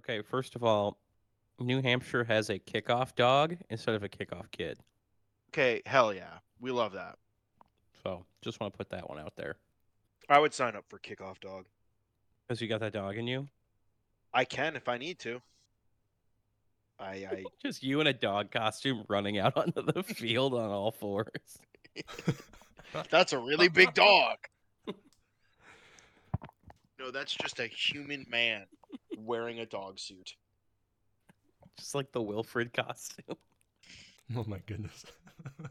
Okay, first of all, New Hampshire has a kickoff dog instead of a kickoff kid. Okay, hell yeah. We love that. So just want to put that one out there. I would sign up for kickoff dog. Because you got that dog in you. I can if I need to. I, I Just you in a dog costume running out onto the field on all fours. that's a really big dog. No, that's just a human man wearing a dog suit. Just like the Wilfred costume. Oh my goodness.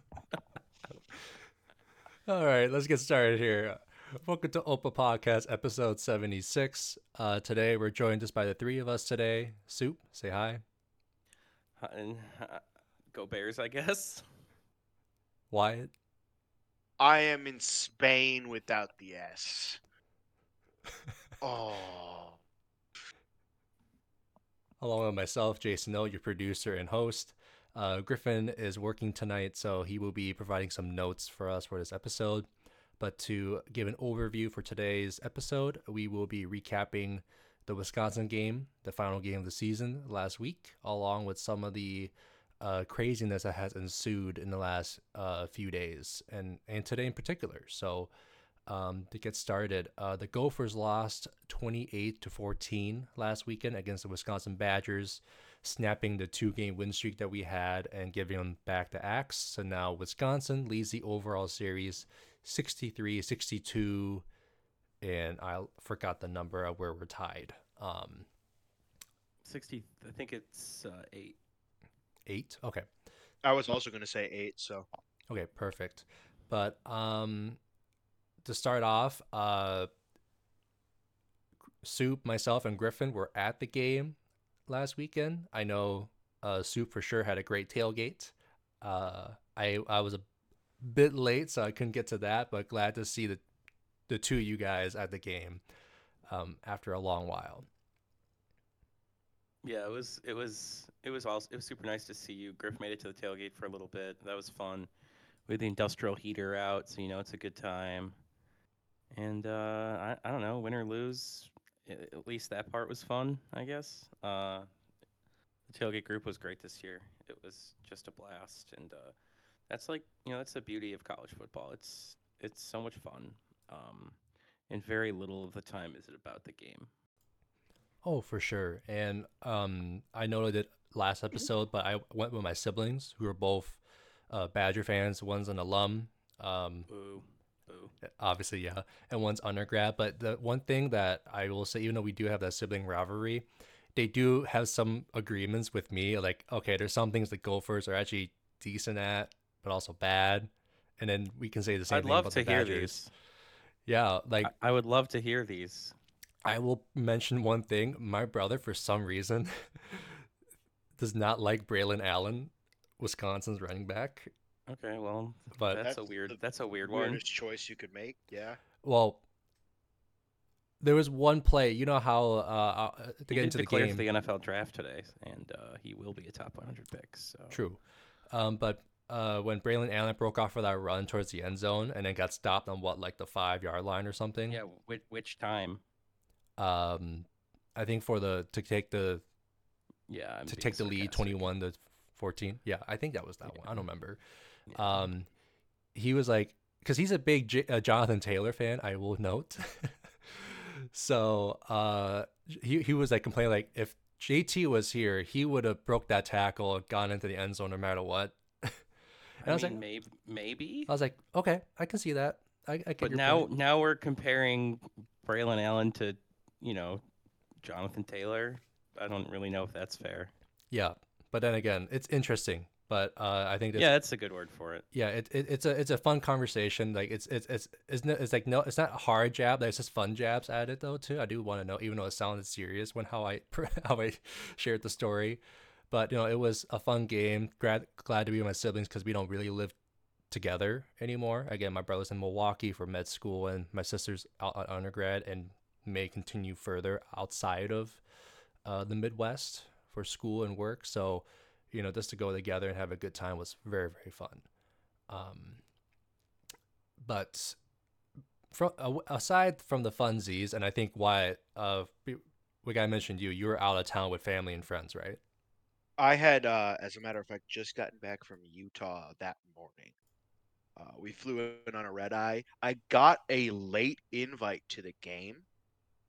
All right, let's get started here. Welcome to Ope a Podcast, episode 76. Uh, today, we're joined just by the three of us today. Soup, say hi. Uh, And, uh, go Bears, I guess. Wyatt. I am in Spain without the S. Oh. Along with myself, Jason O, your producer and host. Uh, Griffin is working tonight, so he will be providing some notes for us for this episode. But to give an overview for today's episode, we will be recapping the Wisconsin game, the final game of the season last week, along with some of the uh, craziness that has ensued in the last uh, few days, and and today in particular. So, um, to get started, uh, the Gophers lost 28 to 14 last weekend against the Wisconsin Badgers, snapping the two-game win streak that we had and giving them back the axe. So now Wisconsin leads the overall series 63-62, and I forgot the number of where we're tied. Um, 60, I think it's uh, eight. eight. Okay. I was also going to say eight, so. Okay, perfect. But um to start off, uh Soup, myself and Griffin were at the game last weekend. I know uh Soup for sure had a great tailgate. Uh I I was a bit late so I couldn't get to that, but glad to see the the two of you guys at the game um after a long while. Yeah, it was it was it was also it was super nice to see you. Griff made it to the tailgate for a little bit. That was fun. We had the industrial heater out, so you know it's a good time. And uh, I I don't know, win or lose, at least that part was fun. I guess. Uh, the tailgate group was great this year. It was just a blast, and uh, that's like you know that's the beauty of college football. It's it's so much fun. Um, and very little of the time is it about the game. Oh, for sure. And um, I noted it last episode, but I went with my siblings who are both uh, Badger fans. One's an alum, um, Boo, boo. obviously, yeah, and one's undergrad. But the one thing that I will say, even though we do have that sibling rivalry, they do have some agreements with me. Like, okay, there's some things the Gophers are actually decent at, but also bad. And then we can say the same I'd thing love about to the hear Badgers. these. Yeah, like I, I would love to hear these. I will mention one thing. My brother, for some reason, does not like Braelon Allen, Wisconsin's running back. Okay, well, But that's, a weird. the That's a weird one. Weirdest choice you could make. Yeah. well, there was one play. You know how uh, uh to He get into the game. the NFL draft today, and uh, he will be a top 100 pick. So True, um, but uh, when Braelon Allen broke off for that run towards the end zone and then got stopped on what like the five yard line or something. Yeah, which, which time? Um, I think for the to take the Yeah, I'm to being take the lead, twenty one to fourteen. Yeah, I think that was that Yeah. one. I don't remember. Um he was like because he's a big J- uh, jonathan taylor fan i will note so uh he, he was like complaining like if jt was here he would have broke that tackle and gone into the end zone no matter what and I, I was mean, like- maybe, maybe. i was like okay i can see that i, I But now, point. now we're comparing Braelon Allen to, you know, Jonathan Taylor. I don't really know if that's fair. yeah but then again it's interesting but uh i think that's Yeah, that's a good word for it. yeah it, it, it's a it's a fun conversation like it's it's it's it's, no, it's like no it's not a hard jab it's just fun jabs at it though too. I do want to know even though it sounded serious when how i how i shared the story but you know it was a fun game. Glad glad to be with my siblings because we don't really live together anymore. Again my brother's in milwaukee for med school and my sister's out at undergrad and may continue further outside of uh, the midwest for school and work so you know just to go together and have a good time was very very fun um, but from aside from the funsies, and I think why uh, like I mentioned you, you were out of town with family and friends, right? I had, uh, as a matter of fact, just gotten back from Utah that morning. Uh, we flew in on a red eye. I got a late invite to the game,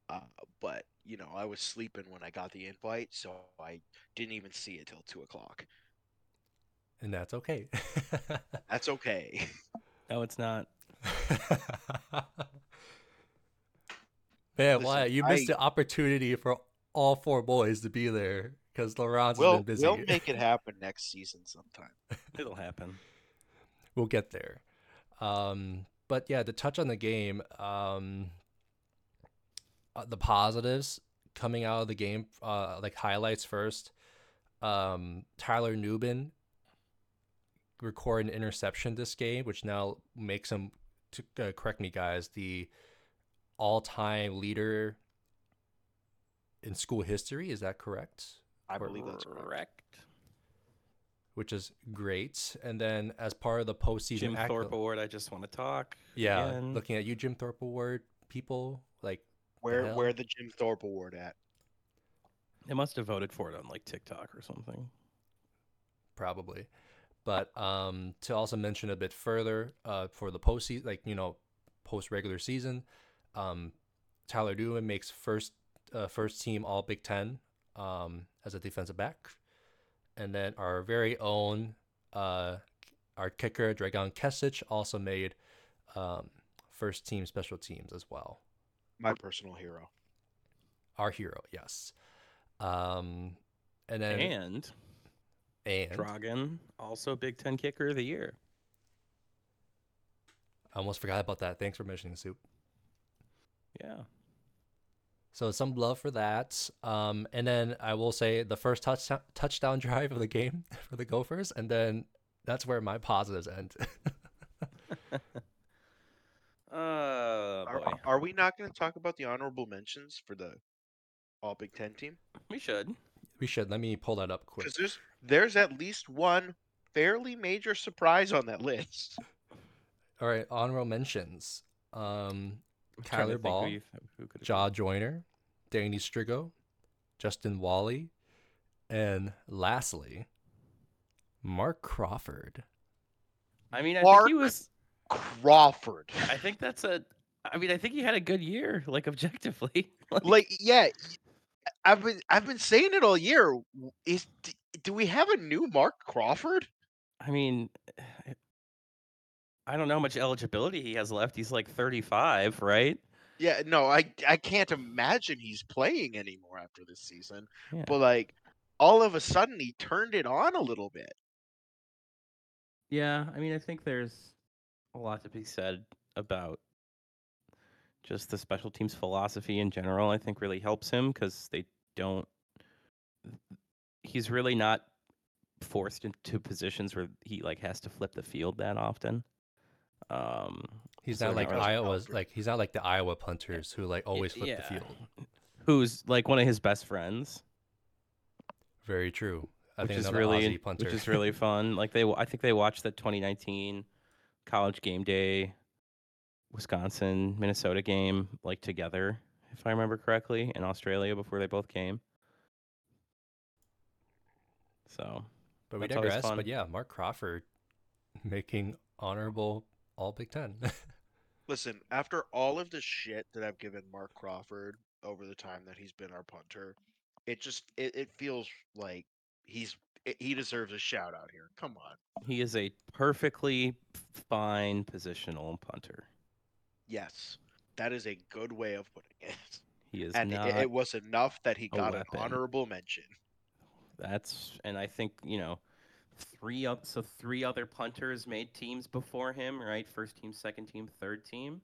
uh, but you know I was sleeping when I got the invite, so I didn't even see it till two o'clock. And that's okay. That's okay. No, it's not. Man, Listen, why you missed I- the opportunity for all four boys to be there because Laurent's has we'll been busy. we'll make it happen next season sometime. It'll happen. we'll get there. Um, but yeah, to touch on the game, um, the positives coming out of the game, uh, like highlights first. Um, Tyler Nubin record an interception this game, which now makes him, to uh, correct me guys, the all-time leader in school history. Is that correct? I Or- believe that's correct. correct. Which is great. And then as part of the postseason, Jim accolade- Thorpe Award. I just want to talk. Yeah, again. looking at you, Jim Thorpe Award people, like Where hell? where the Jim Thorpe Award at? They must have voted for it on like TikTok or something. probably. But um, to also mention a bit further, uh, for the postseason, like you know, post regular season, um, Tyler Nubin makes first uh, first team All Big Ten um, as a defensive back, and then our very own uh, our kicker Dragan Kesich also made um, first team special teams as well. My personal hero. Our hero, yes. Um, and then And, and Dragan, also Big Ten Kicker of the Year. I almost forgot about that. Thanks for mentioning soup. Yeah. So some love for that. Um, and then I will say the first touchdown touchdown drive of the game for the Gophers, and then that's where my positives end. Oh Are, we not going to talk about the honorable mentions for the All Big Ten team? we should. we should let me pull that up quick. Because there's there's at least one fairly major surprise on that list. All right, honorable mentions. Um, I'm trying to Kyler Baugh, who who could've Jah Joyner, Danny Striggow, Justin Walley, and lastly, Mark Crawford. I mean, I Mark- think he was. Crawford. I think that's a. I mean, I think he had a good year, like objectively. Like, Like, yeah, I've been I've been saying it all year. Is do we have a new Mark Crawford? I mean, eh, I don't know how much eligibility he has left. He's like 35, right? Yeah, no, I I can't imagine he's playing anymore after this season. Yeah. But like, all of a sudden he turned it on a little bit. Yeah, I mean, I think there's a lot to be said about just the special teams philosophy in general. I think really helps him because they don't. He's really not forced into positions where he like has to flip the field that often. Um, He's so not like really- Iowa's like he's not like the Iowa punters who like always flip the field. Who's like one of his best friends, Very true. I which think is really which is really fun. Like they, I think they watched the 2019 college game day, Wisconsin Minnesota game like together, if I remember correctly, in Australia before they both came. So but we digress. But yeah, Mark Crawford making honorable All Big Ten. Listen, after all of the shit that I've given Mark Crawford over the time that he's been our punter, it just it, it feels like he's i- he deserves a shout out here. Come on. he is a perfectly fine positional punter. Yes. That is a good way of putting it. He is And it, not. it was enough that he a got an honorable mention. That's and I think you know, three up. So three other punters made teams before him, right? First team, second team, third team.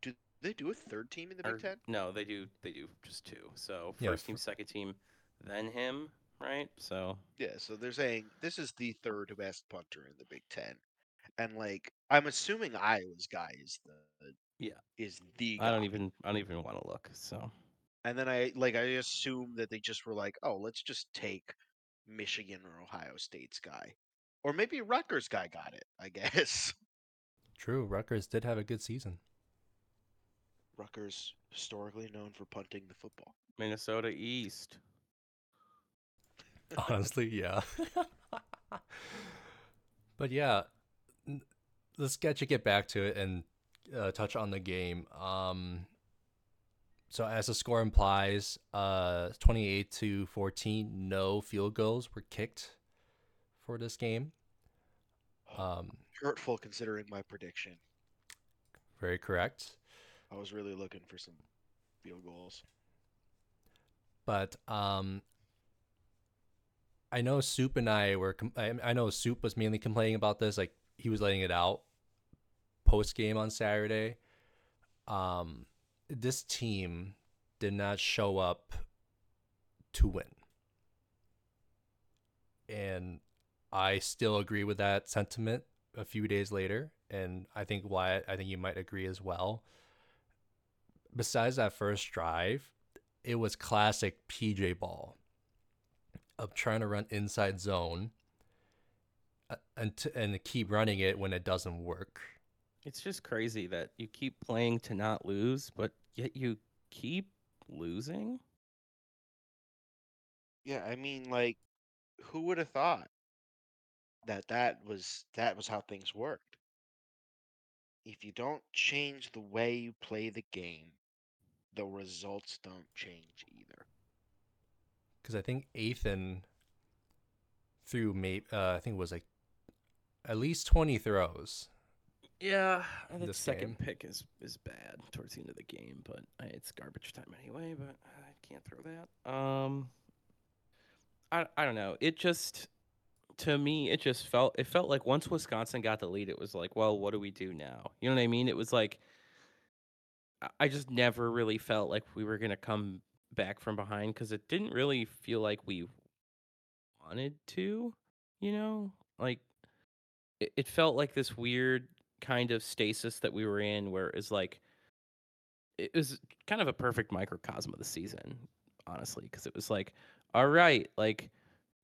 Do they do a third team in the Or- Big Ten? No, they do. They do just two. So Yeah, first team, fir- second team, then him, right? So Yeah, so they're saying this is the third best punter in the Big Ten. And like I'm assuming Iowa's guy is the Yeah. is the I don't guy. even. I don't even want to look. So And then I like I assume that they just were like, oh, let's just take Michigan or Ohio State's guy, or maybe Rutgers guy got it. I guess True, Rutgers did have a good season. Rutgers historically known for punting the football. Minnesota East. Honestly, yeah. but yeah, let's get you get back to it and uh, touch on the game. Um, so as the score implies, uh, 28 to 14, no field goals were kicked for this game. Um, Hurtful considering my prediction. very correct. I was really looking for some field goals. But um, I know Soup and I were. Com- I, I know Soup was mainly complaining about this. Like he was letting it out post game on Saturday. Um, this team did not show up to win, and I still agree with that sentiment. A few days later, and I think why I think you might agree as well. Besides that first drive, it was classic PJ ball of trying to run inside zone uh, and and keep running it when it doesn't work. It's just crazy that you keep playing to not lose, but yet you keep losing. Yeah, I mean, like, who would have thought that that was that was how things worked? If you don't change the way you play the game, the results don't change either. Because I think Ethan threw maybe uh, I think it was like at least twenty throws. Yeah, the second game. pick is is bad towards the end of the game, but it's garbage time anyway. But I can't throw that. Um, I I don't know. It just to me, it just felt it felt like once Wisconsin got the lead, it was like, well, what do we do now? You know what I mean? It was like I- I just never really felt like we were gonna come back from behind because it didn't really feel like we wanted to. You know, like it, it felt like this weird kind of stasis that we were in where it was like it was kind of a perfect microcosm of the season honestly because it was like all right like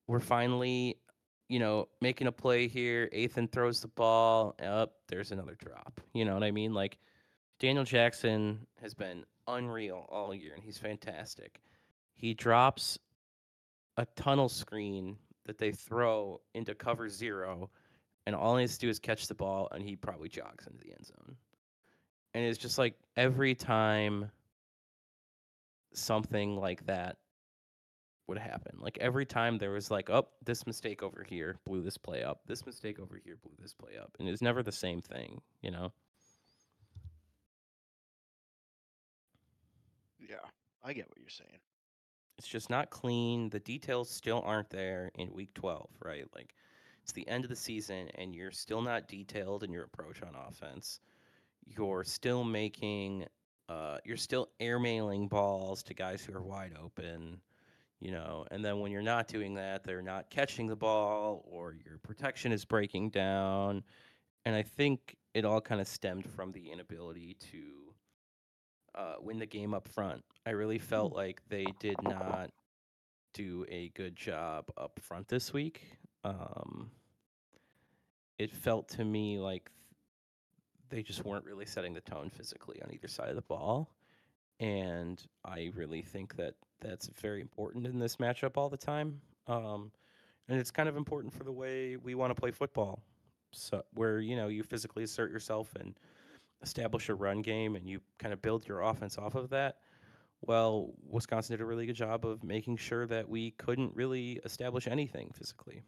we're finally you know making a play here. Ethan throws the ball. Up there's another drop. You know what i mean? Like daniel jackson has been unreal all year and he's fantastic. He drops a tunnel screen that they throw into cover zero and all he has to do is catch the ball and he probably jogs into the end zone. And it's just like every time something like that would happen. Like every time there was like, oh, this mistake over here blew this play up. This mistake over here blew this play up. And it's never the same thing, you know? Yeah, I get what you're saying. It's just not clean. The details still aren't there in week 12, right? Like it's the end of the season and you're still not detailed in your approach on offense. You're still making uh you're still airmailing balls to guys who are wide open, you know, and then when you're not doing that, they're not catching the ball or your protection is breaking down. And I think it all kind of stemmed from the inability to uh, win the game up front. I really felt like they did not do a good job up front this week. Um, it felt to me like they just weren't really setting the tone physically on either side of the ball. And I really think that that's very important in this matchup all the time. Um, and it's kind of important for the way we want to play football. So where, you know, you physically assert yourself and establish a run game and you kind of build your offense off of that. Well, Wisconsin did a really good job of making sure that we couldn't really establish anything physically.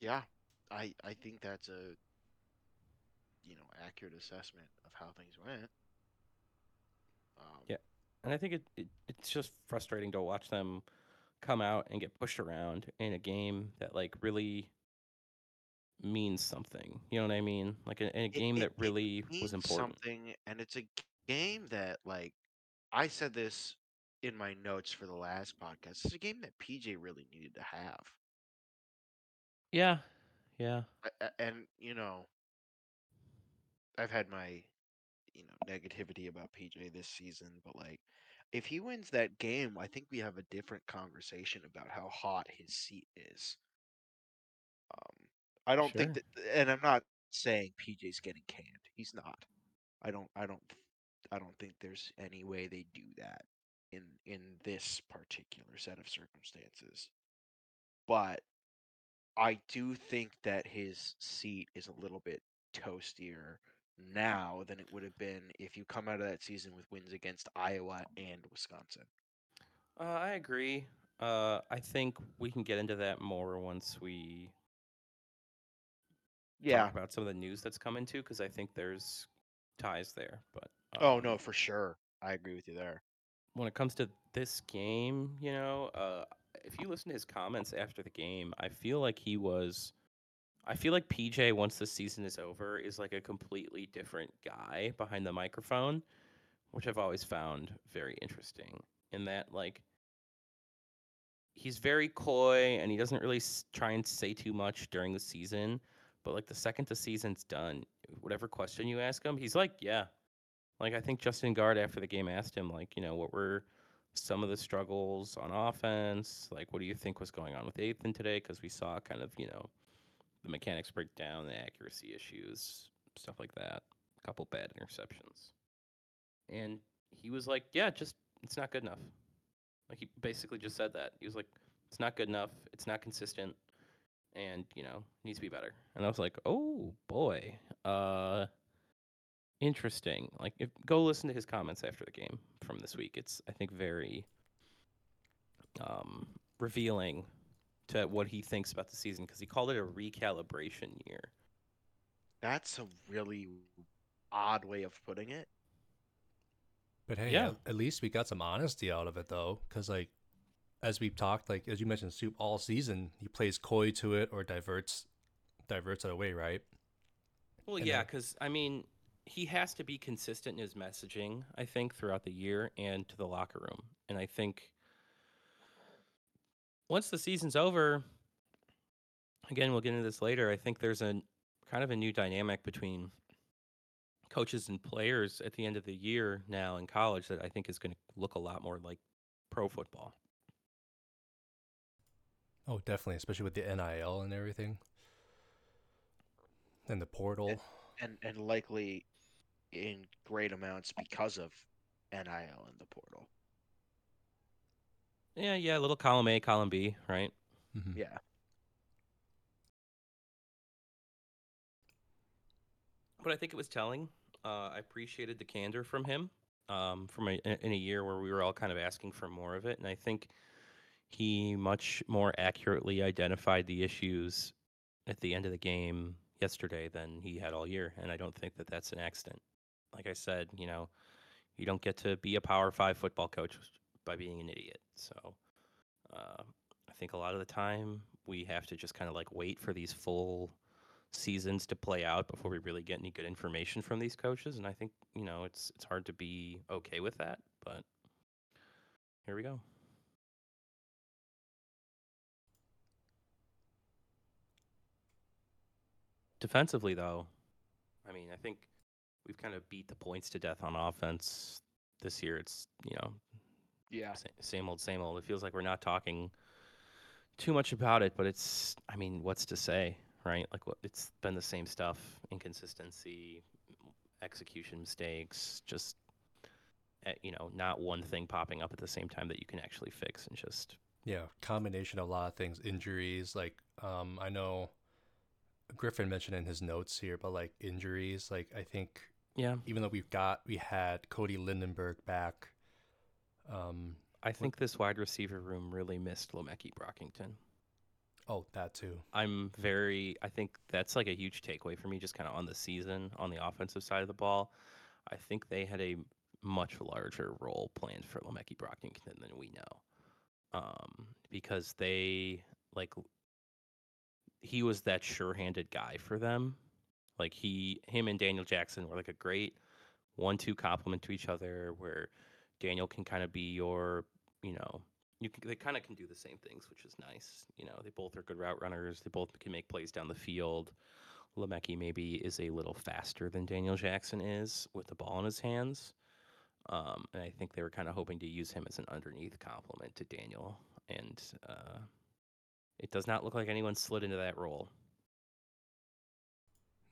Yeah, I I think that's a you know accurate assessment of how things went. Um, Yeah. And I think it, it it's just frustrating to watch them come out and get pushed around in a game that like really means something. You know what I mean? Like in, in a game it- that really was means important. Something, and it's a game that like I said this in my notes for the last podcast. It's a game that PJ really needed to have. Yeah. Yeah. I- I- and you know i've had my you know negativity about pj this season but like if he wins that game i think we have a different conversation about how hot his seat is um i don't think Sure. that and i'm not saying pj's getting canned he's not i don't i don't I don't think there's any way they do that in in this particular set of circumstances. But I do think that his seat is a little bit toastier now than it would have been if you come out of that season with wins against Iowa and Wisconsin. Uh, I agree. Uh, I think we can get into that more once we Yeah. talk about some of the news that's coming too, because I think there's ties there. But Oh um, no, for sure. I agree with you there. when it comes to this game, you know, uh, if you listen to his comments after the game, I feel like he was. I feel like PJ, once the season is over, is like a completely different guy behind the microphone, which I've always found very interesting. In that, like, he's very coy and he doesn't really try and say too much during the season. But like the second the season's done, whatever question you ask him, he's like, "Yeah." Like I think Justin Gaard after the game asked him, like, you know, what were some of the struggles on offense? Like, what do you think was going on with Ethan today? Because we saw kind of, you know, the mechanics break down, the accuracy issues, stuff like that. A couple bad interceptions. And he was like, yeah, just it's not good enough. Like he basically just said that. He was like, it's not good enough. It's not consistent, and you know needs to be better. And I was like, oh boy, uh, interesting. Like, if go listen to his comments after the game from this week. It's I think very um, revealing to what he thinks about the season because he called it a recalibration year. That's a really odd way of putting it. But hey, Yeah. at, at least we got some honesty out of it though, because like as we've talked, like as you mentioned, Soup all season he plays coy to it or diverts diverts it away, right? Well, And yeah, then- because I mean, he has to be consistent in his messaging. I think throughout the year and to the locker room, and I think once the season's over, again, we'll get into this later. I think there's a kind of a new dynamic between coaches and players at the end of the year now in college that I think is going to look a lot more like pro football. Oh, definitely, especially with the NIL and everything, and the portal. and and likely in great amounts because of NIL in the portal. Yeah, yeah, a little column A, column B, right? Mhm. Yeah. but I think it was telling. Uh, I appreciated the candor from him um, from a, in a year where we were all kind of asking for more of it, and I think he much more accurately identified the issues at the end of the game yesterday than he had all year, and I don't think that that's an accident. Like I said, you know, you don't get to be a Power Five football coach by being an idiot. So uh, I think a lot of the time we have to just kind of like wait for these full seasons to play out before we really get any good information from these coaches and I think, you know, it's it's hard to be okay with that, but here we go. Defensively though, I mean, I think we've kind of beat the points to death on offense this year. It's, you know, Yeah. same old, same old. It feels like we're not talking too much about it, but it's, I mean, what's to say, right? Like, what it's been the same stuff inconsistency, execution mistakes, just, eh, you know, not one thing popping up at the same time that you can actually fix and just, Yeah, combination of a lot of things, injuries. Like, um, I know Griffin mentioned in his notes here, but like injuries, like I think yeah. even though we've got we had Cody Lindenberg back, um, I think this wide receiver room really missed Le'Meke Brockington. oh that too. I'm very. I think that's like a huge takeaway for me, just kind of on the season on the offensive side of the ball. I think they had a much larger role planned for Le'Meke Brockington than we know, um, because they like he was that sure-handed guy for them. Like he, him, and Daniel Jackson were like a great one-two complement to each other, where Daniel can kind of be your, you know, you can, they kind of can do the same things, which is nice. You know, they both are good route runners. They both can make plays down the field. Le'Meke maybe is a little faster than Daniel Jackson is with the ball in his hands. Um, and I think they were kind of hoping to use him as an underneath complement to Daniel. And uh, it does not look like anyone slid into that role.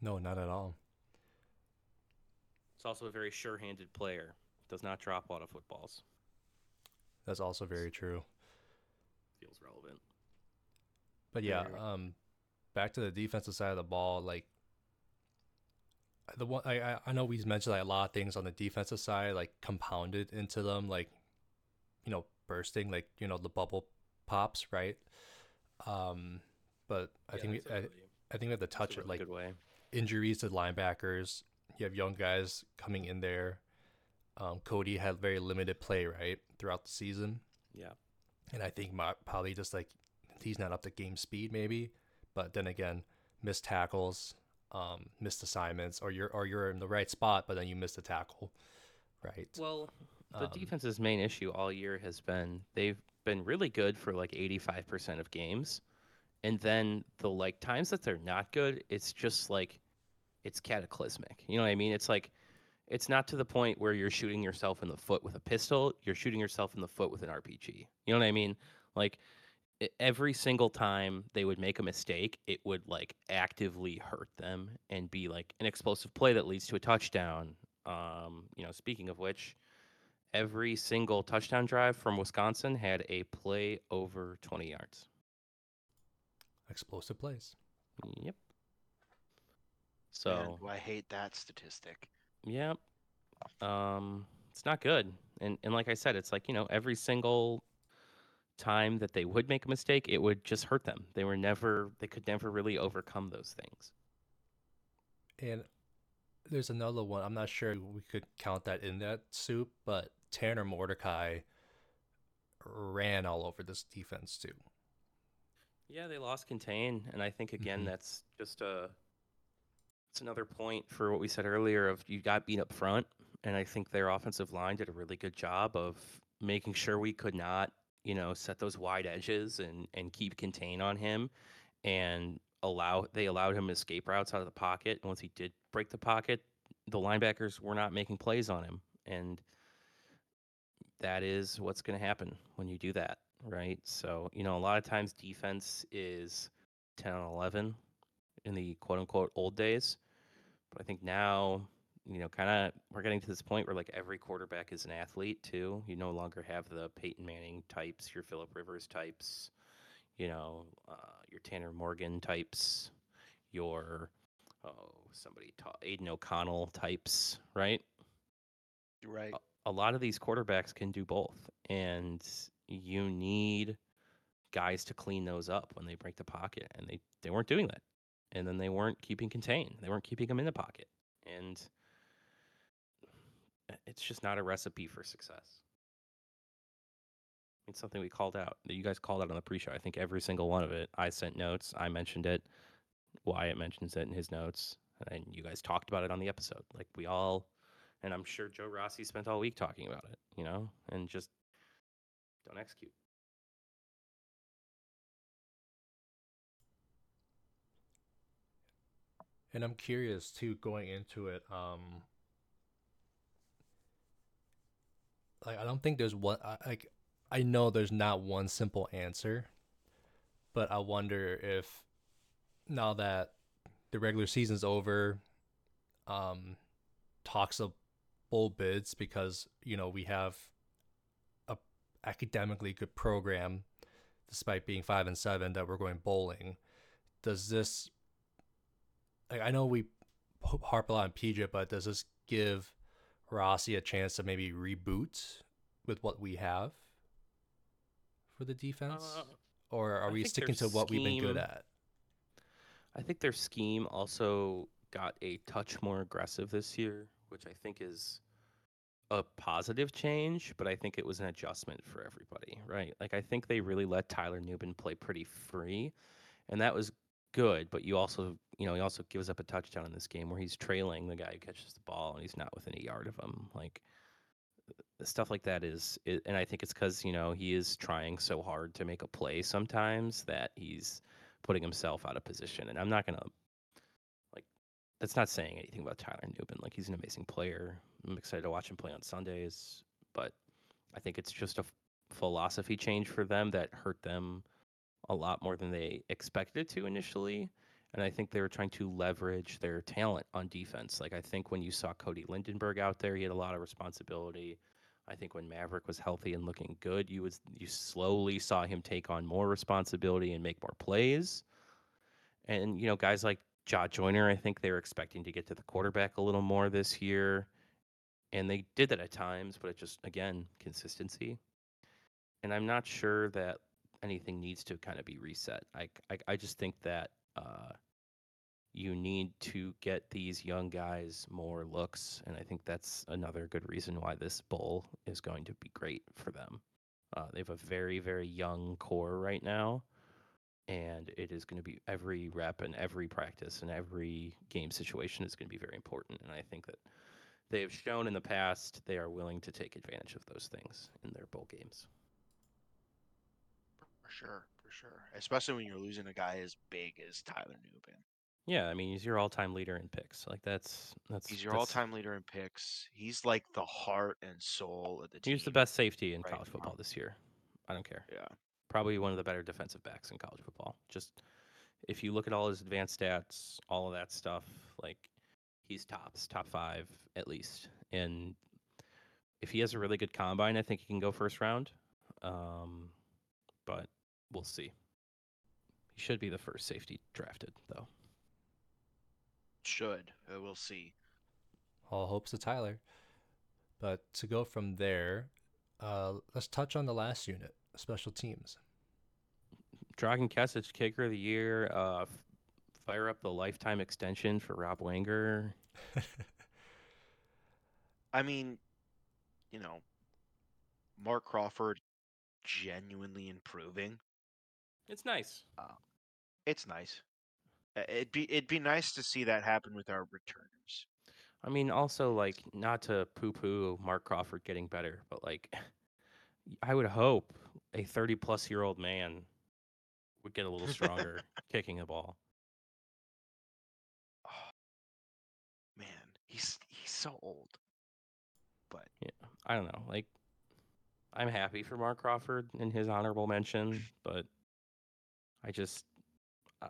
No, not at all. It's also a very sure-handed player. Does not drop a lot of footballs. That's also very true. Feels relevant. But yeah, um, back to the defensive side of the ball, like the one I I- know we've mentioned like a lot of things on the defensive side, like compounded into them, like you know bursting, like you know the bubble pops, right? Um, but I Yeah, think we, I, really- I think we have to touch it like good way. Injuries to linebackers. You have young guys coming in there. Um, Cody had very limited play right throughout the season. Yeah. And I think my, probably just like he's not up to game speed, maybe. But then again, missed tackles, um, missed assignments, or you're or you're in the right spot, but then you missed a tackle, right? Well, the Um, defense's main issue all year has been they've been really good for like 85% of games. And then the like times that they're not good, it's just like it's cataclysmic. You know what I mean? It's like it's not to the point where you're shooting yourself in the foot with a pistol, you're shooting yourself in the foot with an RPG. You know what I mean? Like every single time they would make a mistake, it would like actively hurt them and be like an explosive play that leads to a touchdown. Um, you know, speaking of which, every single touchdown drive from Wisconsin had a play over 20 yards. Explosive plays. Yep. Man, So, do I hate that statistic. yep. Um, it's not good. And and like I said, it's like, you know, every single time that they would make a mistake, it would just hurt them. They were never they could never really overcome those things. And there's another one. I'm not sure we could count that in that soup, but Tanner Mordecai ran all over this defense too. Yeah, they lost contain, and I think again Mhm. that's just a it's another point for what we said earlier of you got beat up front, and I think their offensive line did a really good job of making sure we could not, you know, set those wide edges and and keep contain on him, and allow they allowed him escape routes out of the pocket. And once he did break the pocket, the linebackers were not making plays on him, and that is what's going to happen when you do that, right? So, you know, a lot of times defense is 10 and 11 in the quote unquote old days. But I think now, you know, kind of we're getting to this point where like every quarterback is an athlete too. You no longer have the Peyton Manning types, your Philip Rivers types, you know, uh, your Tanner Morgan types, your, oh, somebody taught Aidan O'Connell types, right? Right. a lot of these quarterbacks can do both, and you need guys to clean those up when they break the pocket, and they they weren't doing that, and then they weren't keeping contained. they weren't keeping them in the pocket, and it's just not a recipe for success. It's something we called out that you guys called out on the pre-show. I think every single one of it. I sent notes. I mentioned it. Wyatt mentions it in his notes, and you guys talked about it on the episode. Like we all and I'm sure Joe Rossi spent all week talking about it, you know, and just don't execute. And I'm curious too, going into it. Um, like I don't think there's one. Like I know there's not one simple answer, but I wonder if now that the regular season's over, um, talks of bowl bids because you know we have a academically good program, despite being five and seven, that we're going bowling. Does this like I know we harp a lot on PJ, but does this give Rossi a chance to maybe reboot with what we have for the defense, Uh, or are I we sticking to what we've been good at? I think their scheme also got a touch more aggressive this year, which I think is a positive change, but I think it was an adjustment for everybody, right? Like I think they really let Tyler Nubin play pretty free, and that was good. But you also, you know, he also gives up a touchdown in this game where he's trailing the guy who catches the ball and he's not within a yard of him. Like uh, stuff like that is, i and I think it's because you know he is trying so hard to make a play sometimes that he's putting himself out of position. And I'm not gonna like that's not saying anything about Tyler Nubin. Like he's an amazing player. I'm excited to watch him play on Sundays, but I think it's just a philosophy change for them that hurt them a lot more than they expected to initially. And I think they were trying to leverage their talent on defense. Like I think when you saw Cody Lindenberg out there, he had a lot of responsibility. I think when Maverick was healthy and looking good, you was you slowly saw him take on more responsibility and make more plays. And you know, guys like Jah Joyner, I think they were expecting to get to the quarterback a little more this year. And they did that at times, but it just again, consistency. And I'm not sure that anything needs to kind of be reset. I I, I just think that uh, you need to get these young guys more looks, and I think that's another good reason why this bowl is going to be great for them. Uh, they have a very very young core right now, and it is going to be every rep and every practice and every game situation is going to be very important. And I think that they have shown in the past they are willing to take advantage of those things in their bowl games. For sure, for sure. Especially when you're losing a guy as big as Tyler Nubin. Yeah, I mean he's your all-time leader in picks. Like that's that's He's your that's- all-time leader in picks. He's like the heart and soul of the team. He's the best safety in right college now. football this year. I don't care. Yeah. Probably one of the better defensive backs in college football. Just if you look at all his advanced stats, all of that stuff, like he's tops, top five at least. And if he has a really good combine, I think he can go first round. Um, but we'll see. He should be the first safety drafted, though. Should. Uh, we'll see. All hopes of Tyler. But to go from there, uh, let's touch on the last unit, special teams. Dragan Kesich, kicker of the year. Uh, fire up the lifetime extension for Rob Wangler. I mean, you know, Mark Crawford genuinely improving. It's nice. It's nice. Uh, It'd be it'd be nice to see that happen with our returners. I mean, also like not to poo-poo Mark Crawford getting better, but like I would hope a 30 plus year old man would get a little stronger kicking the ball. Oh, man, he's he's so old. But yeah, I don't know. Like I'm happy for Mark Crawford and his honorable mention, but I just I,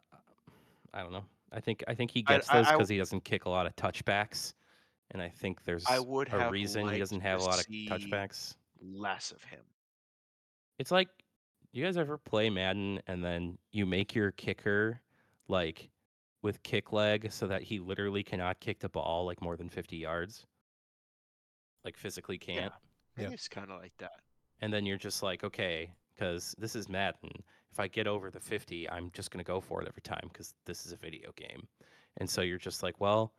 I don't know. I think I think he gets I- those because he doesn't kick a lot of touchbacks, and I think there's I would a reason he doesn't have a lot of see touchbacks. less of him. It's like you guys ever play Madden and then you make your kicker like with kick leg so that he literally cannot kick the ball like more than 50 yards? Like physically can't. I Yeah. it's kind of like that. And then you're just like, okay, because this is Madden. If I get over the 50, I'm just going to go for it every time because this is a video game. And so you're just like, well,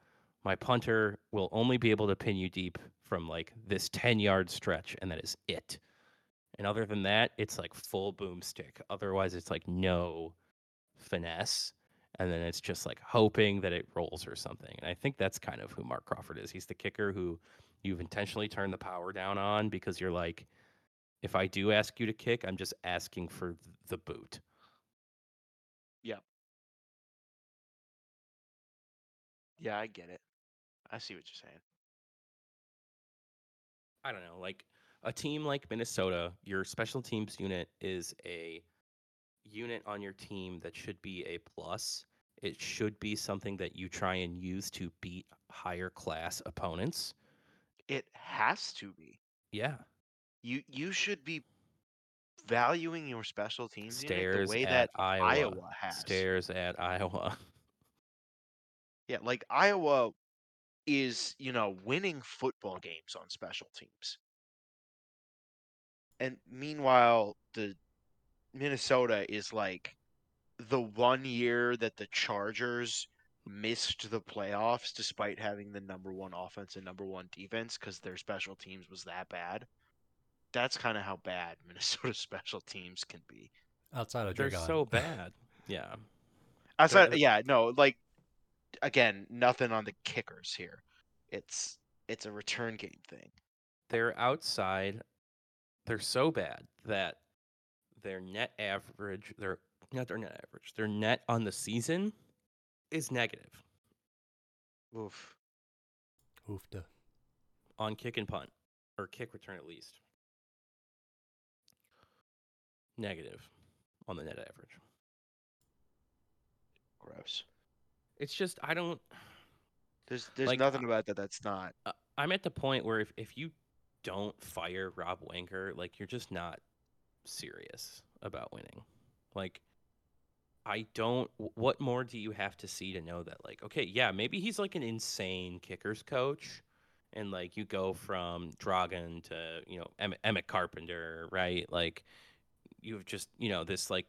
my punter will only be able to pin you deep from like this 10 yard stretch, and that is it. And other than that, it's like full boomstick. Otherwise, it's like no finesse. And then it's just like hoping that it rolls or something. And I think that's kind of who Mark Crawford is. He's the kicker who you've intentionally turned the power down on because you're like, if I do ask you to kick, I'm just asking for the boot. Yeah. Yeah, I get it. I see what you're saying. I don't know, like a team like Minnesota, your special teams unit is a unit on your team that should be a plus. It should be something that you try and use to beat higher class opponents. It has to be. Yeah. You you should be valuing your special teams the way that Iowa. Iowa has. Stairs at Iowa. Yeah, like Iowa is, you know, winning football games on special teams. And meanwhile, the Minnesota is like the one year that the Chargers missed the playoffs despite having the number one offense and number one defense because their special teams was that bad. That's kind of how bad Minnesota special teams can be. Outside of They're Dragan. so bad. Yeah. Outside, the- yeah, no, like again, nothing on the kickers here. It's it's a return game thing. they're outside. They're so bad that their net average, their not their net average, their net on the season is negative Oof. Oofda. on kick and punt or kick return at least. Negative on the net average. Gross. It's just I don't. There's there's Like, nothing about that that's not. I'm at the point where if if you don't fire Rob Wangler, like you're just not serious about winning. Like I don't what more do you have to see to know that like okay, yeah, maybe he's like an insane kickers coach and like you go from Dragan to, you know, Emmett, Emmett Carpenter, right? Like you've just, you know, this like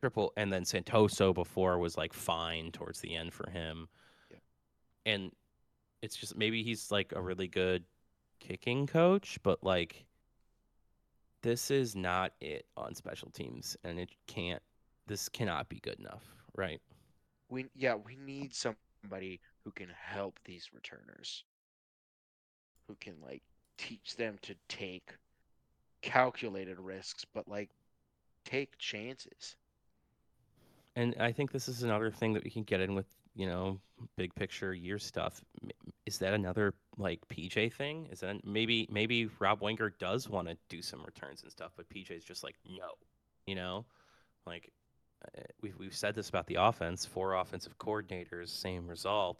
triple and then Santoso before was like fine towards the end for him. Yeah. And it's just maybe he's like a really good kicking coach, but like this is not it on special teams and it can't this cannot be good enough, right? We yeah we need somebody who can help these returners. Who can like teach them to take calculated risks, but like take chances. And I think this is another thing that we can get in with, you know, big picture year stuff. Is that another like PJ thing? Is that maybe maybe Rob Wenger does want to do some returns and stuff, but PJ's just like no, you know, like uh, we've we've said this about the offense. Four offensive coordinators, same result.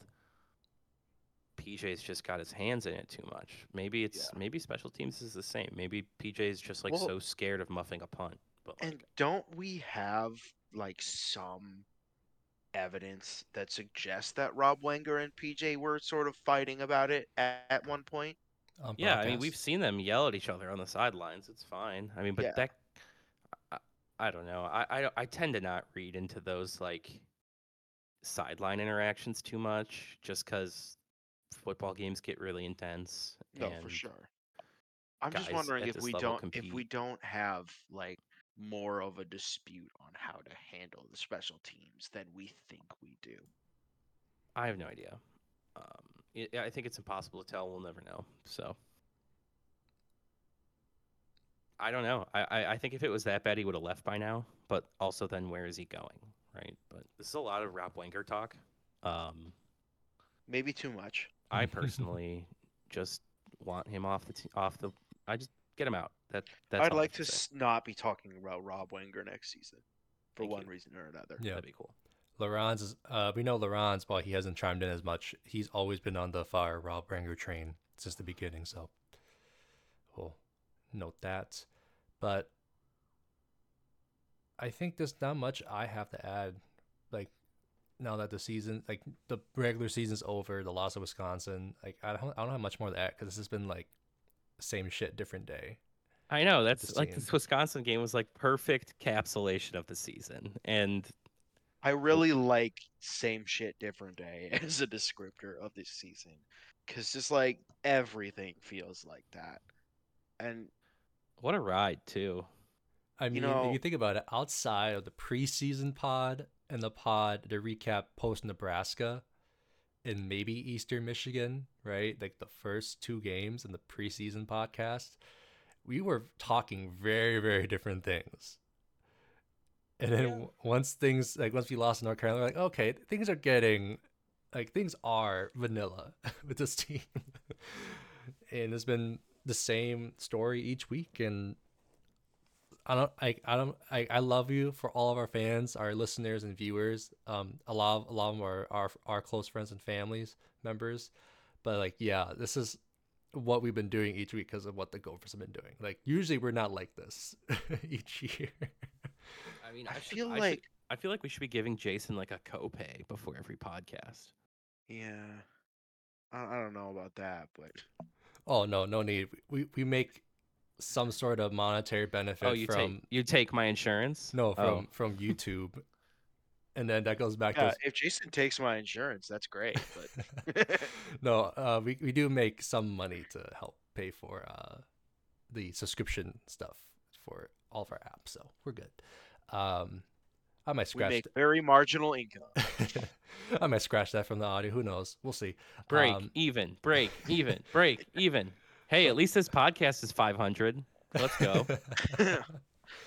PJ's just got his hands in it too much. Maybe it's maybe special teams is the same. Maybe PJ's just like Well- so scared of muffing a punt. But like, And don't we have like some evidence that suggests that Rob Wenger and PJ were sort of fighting about it at, at one point? on Yeah, I mean, we've seen them yell at each other on the sidelines. It's fine. I mean, but Yeah. that, I, I don't know. I, I I tend to not read into those like sideline interactions too much, just because football games get really intense. No, for sure. I'm just wondering if we don't if we don't have like more of a dispute on how to handle the special teams than we think we do. I have no idea. Um, i I think it's impossible to tell. We'll never know. So. I don't know. I, I, I think if it was that bad, he would have left by now. But also, then where is he going, right? But this is a lot of Rob Wenger talk. Um, Maybe too much. I personally just want him off the t- off the. I just get him out. That that's. I'd like to say. s- not be talking about Rob Wenger next season for Thank one you. reason or another. Yeah. That'd be cool. Laurence is uh we know Laurence, while he hasn't chimed in as much, he's always been on the fire Rob Wenger train since the beginning, so we'll note that. But I think there's not much I have to add. Like now that the season like the regular season's over, the loss of Wisconsin, like I don't I don't have much more to add because this has been like same shit, different day. I know that's like this Wisconsin game was like perfect capsulation of the season, and I really like same shit, different day as a descriptor of this season because just like everything feels like that. And what a ride too. I mean, if know- you think about it, outside of the preseason pod and the pod to recap post Nebraska and maybe Eastern Michigan, right? Like the first two games in the preseason podcast, we were talking very, very different things. And then Yeah. once things like once we lost in North Carolina, we're like, okay, things are getting like things are vanilla with this team. and it's been the same story each week and I don't I I don't I, I love you for all of our fans, our listeners and viewers. Um a lot of a lot of them are our our close friends and families members. But like yeah, this is what we've been doing each week because of what the Gophers have been doing. Like usually we're not like this each year. I mean, I I, should- feel I should- like I feel like we should be giving Jason like a copay before every podcast. yeah, I, I don't know about that, but oh no, no need. We we make some sort of monetary oh, benefit Oh, you from take you take my insurance? no from Oh. from YouTube. And then that goes back yeah, to if Jason takes my insurance, that's great. But no, uh, we we do make some money to help pay for uh, the subscription stuff for all of our apps, so we're good. Um, I might scratch we scratch. make very marginal income. I might scratch that from the audio. Who knows? We'll see. break Um, even, break even, break even. Hey, at least this podcast is 500. Let's go.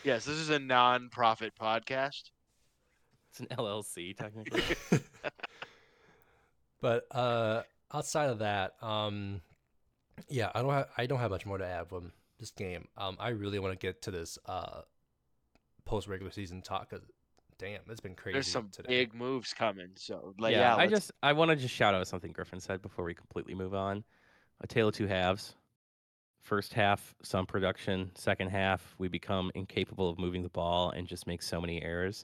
yes, this is a non-profit podcast. It's an LLC technically. but uh, outside of that, um, yeah, I don't have I don't have much more to add from this game. Um, I really want to get to this uh, post regular season talk because damn, it's been crazy. There's some today. big moves coming. So like, yeah, yeah, I just I want to just shout out something Griffin said before we completely move on. A tale of two halves. First half, some production. Second half, we become incapable of moving the ball and just make so many errors.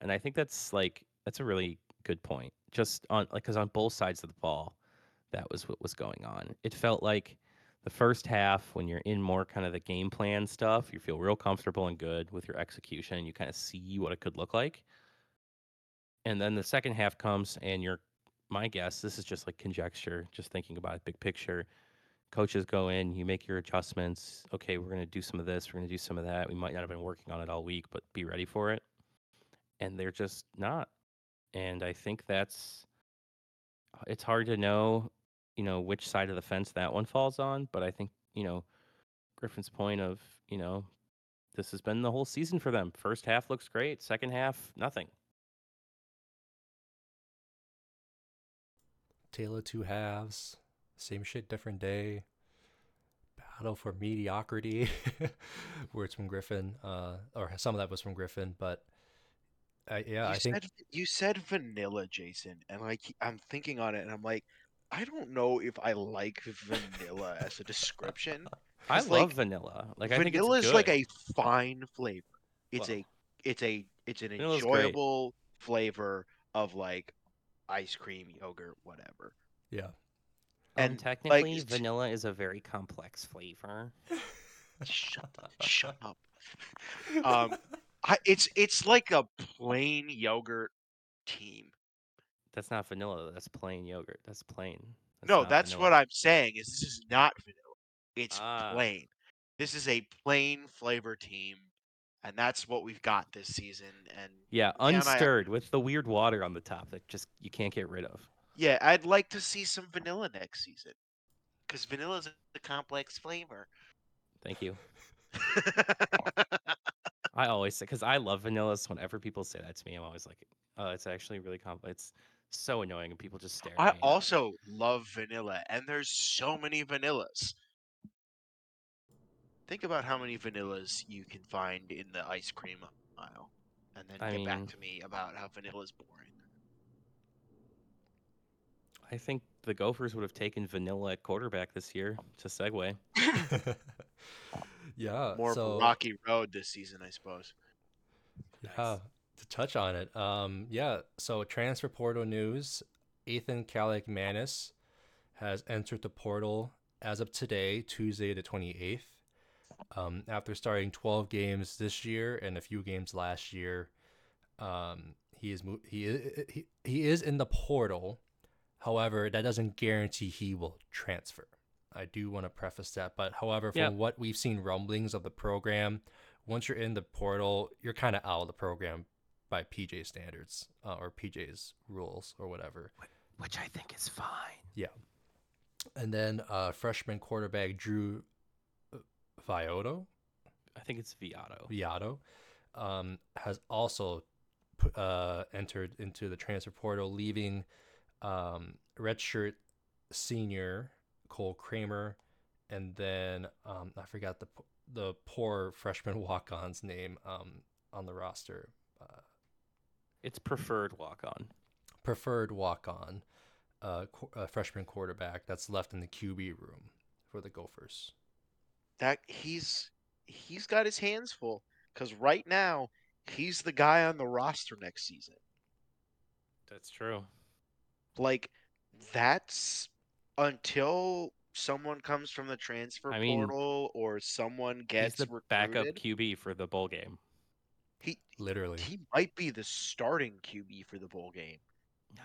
And I think that's like that's a really good point. Just on like because on both sides of the ball, that was what was going on. It felt like the first half when you're in more kind of the game plan stuff, you feel real comfortable and good with your execution. You kind of see what it could look like. And then the second half comes and you're my guess, this is just like conjecture, just thinking about it big picture. Coaches go in, you make your adjustments. Okay, we're going to do some of this, we're going to do some of that. We might not have been working on it all week, but be ready for it. And they're just not. And I think that's it's hard to know, you know, which side of the fence that one falls on, but I think, you know, Griffin's point of, you know, this has been the whole season for them. First half looks great, second half nothing. Tale of two halves, same shit, different day. Battle for mediocrity, words from Griffin, uh, or some of that was from Griffin, but I, yeah, you I think said you said vanilla, Jason, and like I'm thinking on it, and I'm like, I don't know if I like vanilla as a description. I love like, vanilla. Like I vanilla is like a fine flavor. It's Well, a it's a it's an vanilla's great. enjoyable flavor of like ice cream, yogurt, whatever. yeah. Um, and, like, technically, it's- vanilla is a very complex flavor. Shut up, shut up. Um, I, it's it's like a plain yogurt team. That's not vanilla. That's plain yogurt. That's plain. That's no, that's vanilla. what I'm saying. Is this is not vanilla? It's Ah. plain. This is a plain flavor team, and that's what we've got this season. And Yeah, and I- unstirred with the weird water on the top that just you can't get rid of. yeah, I'd like to see some vanilla next season, because vanilla is a complex flavor. Thank you. I always say because I love vanillas. Whenever people say that to me, I'm always like, "Oh, it's actually really complex." It's so annoying, and people just stare. At I me. also love vanilla, and there's so many vanillas. Think about how many vanillas you can find in the ice cream aisle, and then I get back to me about how vanilla is boring. I think the Gophers would have taken vanilla at quarterback this year. To segue, yeah. More so, of a rocky road this season, I suppose. Yeah, to touch on it. Um, yeah. So transfer portal news: Ethan Kaliakmanis has entered the portal as of today, Tuesday the twenty eighth. Um, after starting twelve games this year and a few games last year, um, he is mo- he is he, he is in the portal. However, that doesn't guarantee he will transfer. I do want to preface that, but however, from Yeah. what we've seen rumblings of the program, once you're in the portal, you're kind of out of the program by PJ standards uh, or PJ's rules or whatever. which I think is fine. Yeah. And then uh, freshman quarterback Drew uh, Viotto, I think it's Viato. Viato um, has also pu- uh, entered into the transfer portal, leaving um, redshirt senior Cole Kramer, and then um, I forgot the the poor freshman walk-on's name um, on the roster. Uh, It's preferred walk on. preferred walk-on uh, qu- uh, freshman quarterback that's left in the QB room for the Gophers. That he's he's got his hands full because right now he's the guy on the roster next season. That's true. Like that's until someone comes from the transfer I mean, portal or someone gets He's the backup QB for the bowl game. He Literally, he might be the starting QB for the bowl game. No.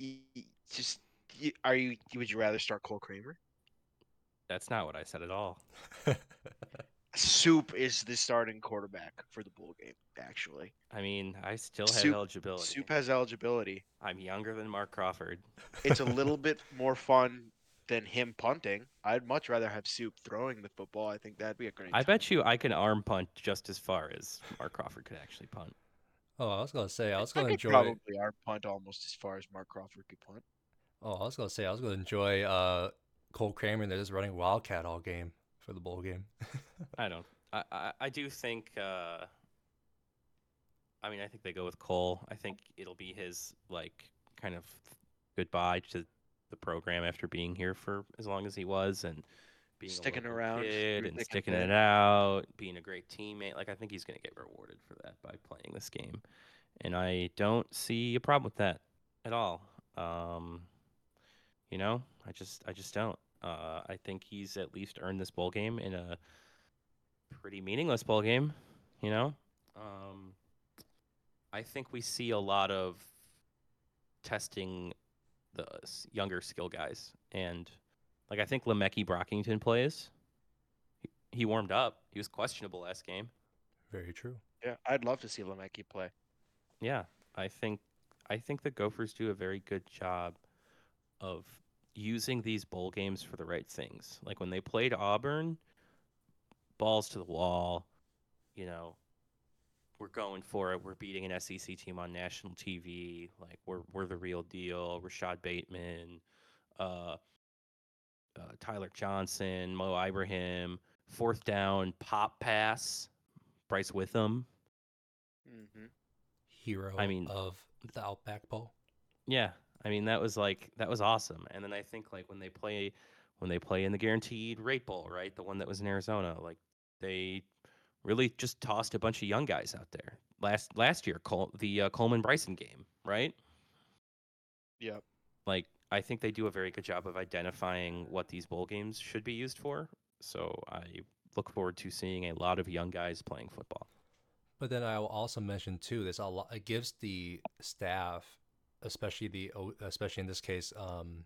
Y- y- Just y- are you? Would you rather start Cole Kramer? That's not what I said at all. Soup is the starting quarterback for the bowl game. Actually, I mean, I still have Soup- eligibility. Soup has eligibility. I'm younger than Mark Crawford. It's a little bit more fun than him punting. I'd much rather have Soup throwing the football. I think that'd be a great. I time. bet you I can arm punt just as far as Mark Crawford could actually punt. oh, I was gonna say I was gonna could enjoy. probably our punt almost as far as Mark Crawford could punt. Oh, I was gonna say I was gonna enjoy uh, Cole Kramer. They're running Wildcat all game for the bowl game. I don't. I, I, I do think uh, I mean, I think they go with Cole. I think it'll be his like kind of goodbye to the program after being here for as long as he was and being Sticking local around kid and sticking it out, being a great teammate. Like I think he's going to get rewarded for that by playing this game, and I don't see a problem with that at all. Um, you know, I just I just don't. Uh, I think he's at least earned this bowl game in a pretty meaningless bowl game. You know, um, I think we see a lot of testing the younger skill guys, and like I think Le'Meke Brockington plays. He, he warmed up. He was questionable last game. Very true. Yeah, I'd love to see Le'Meke play. Yeah, I think I think the Gophers do a very good job of using these bowl games for the right things. Like when they played Auburn, balls to the wall, you know, we're going for it. We're beating an SEC team on national TV. Like we're we're the real deal. Rashad Bateman, uh, uh, Tyler Johnson, Mo Ibrahim, fourth down pop pass, Bryce Witham. hmm Hero I mean- of the Outback Bowl. Yeah, I mean that was like that was awesome. And then I think like when they play when they play in the guaranteed rate bowl, right, the one that was in Arizona, like they really just tossed a bunch of young guys out there. Last last year, Col- the uh, Coleman Bryson game, right? Yep. Like I think they do a very good job of identifying what these bowl games should be used for. So I look forward to seeing a lot of young guys playing football. But then I will also mention too, this a lot. It gives the staff, especially the, especially in this case, um,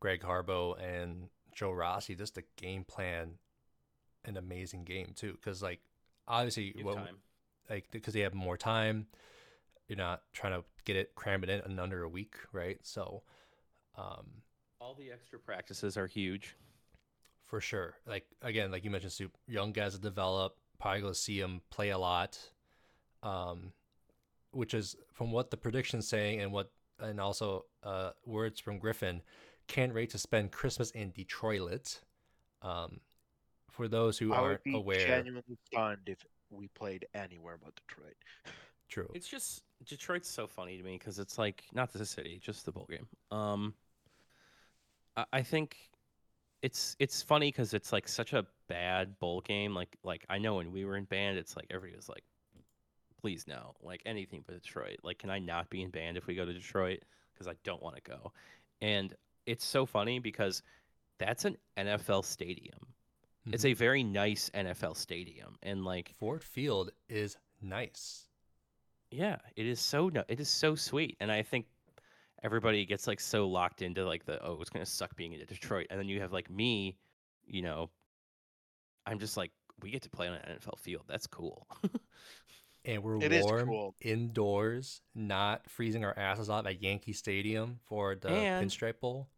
Greg Harbaugh and Joe Rossi, just the game plan, an amazing game too. Because like obviously, like because they have more time, you're not trying to get it cram it in in under a week, right? So, um, All the extra practices are huge. for sure. Like again, like you mentioned, Soup, young guys that develop, probably go see them play a lot. Um, which is from what the predictions saying and what and also uh words from Griffin, can't wait to spend Christmas in Detroit. Um, for those who I aren't be aware, genuinely stunned if we played anywhere but Detroit. true. It's just Detroit's so funny to me because it's like not the city, just the bowl game. Um, I, I think it's it's funny because it's like such a bad bowl game. Like like I know when we were in band, it's like everybody was like, please no, like anything but Detroit. Like, can I not be in band if we go to Detroit? Because I don't want to go. And it's so funny because that's an NFL stadium. It's Mhm. a very nice NFL stadium, and like Ford Field is nice. Yeah, it is so no, it is so sweet, and I think everybody gets like so locked into like the oh it's gonna suck being in Detroit, and then you have like me, you know, I'm just like we get to play on an NFL field. That's cool. and we're It is warm cool. indoors, not freezing our asses off at Yankee Stadium for the And- Pinstripe Bowl.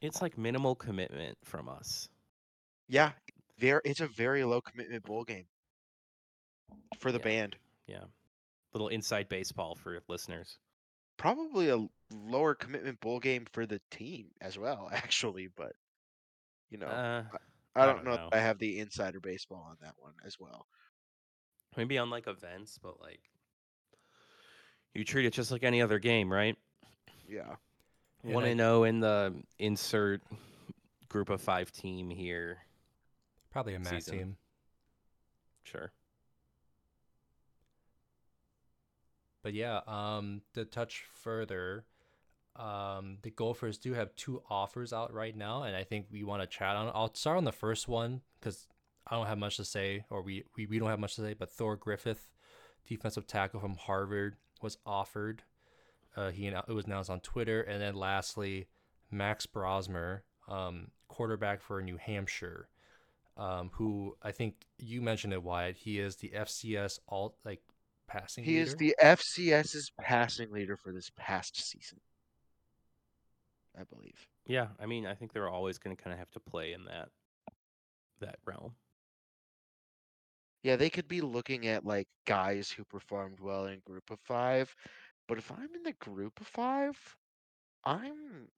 it's like minimal commitment from us. Yeah, there. It's a very low commitment bowl game for the Yeah. band. Yeah, little inside baseball for listeners. Probably a lower commitment bowl game for the team as well, actually. But you know, Uh, I I don't don't know, know. I have the insider baseball on that one as well. Maybe on like events, but like you treat it just like any other game, right? Yeah. And One I- and zero in the insert group of five team here. Probably a MAC season. team. Sure. But yeah, um, to touch further, um, the Gophers do have two offers out right now, and I think we want to chat on. I'll start on the first one because I don't have much to say, or we, we we don't have much to say. But Thor Griffith, defensive tackle from Harvard, was offered. Uh, he it was announced on Twitter, and then lastly, Max Brosmer, um, quarterback for New Hampshire, um, who I think you mentioned it, Wyatt. He is the FCS alt like passing. He is leader. the FCS's passing leader for this past season. I believe. Yeah, I mean, I think they're always going to kind of have to play in that that realm. Yeah, they could be looking at like guys who performed well in group of five, but if I'm in the group of five, I'm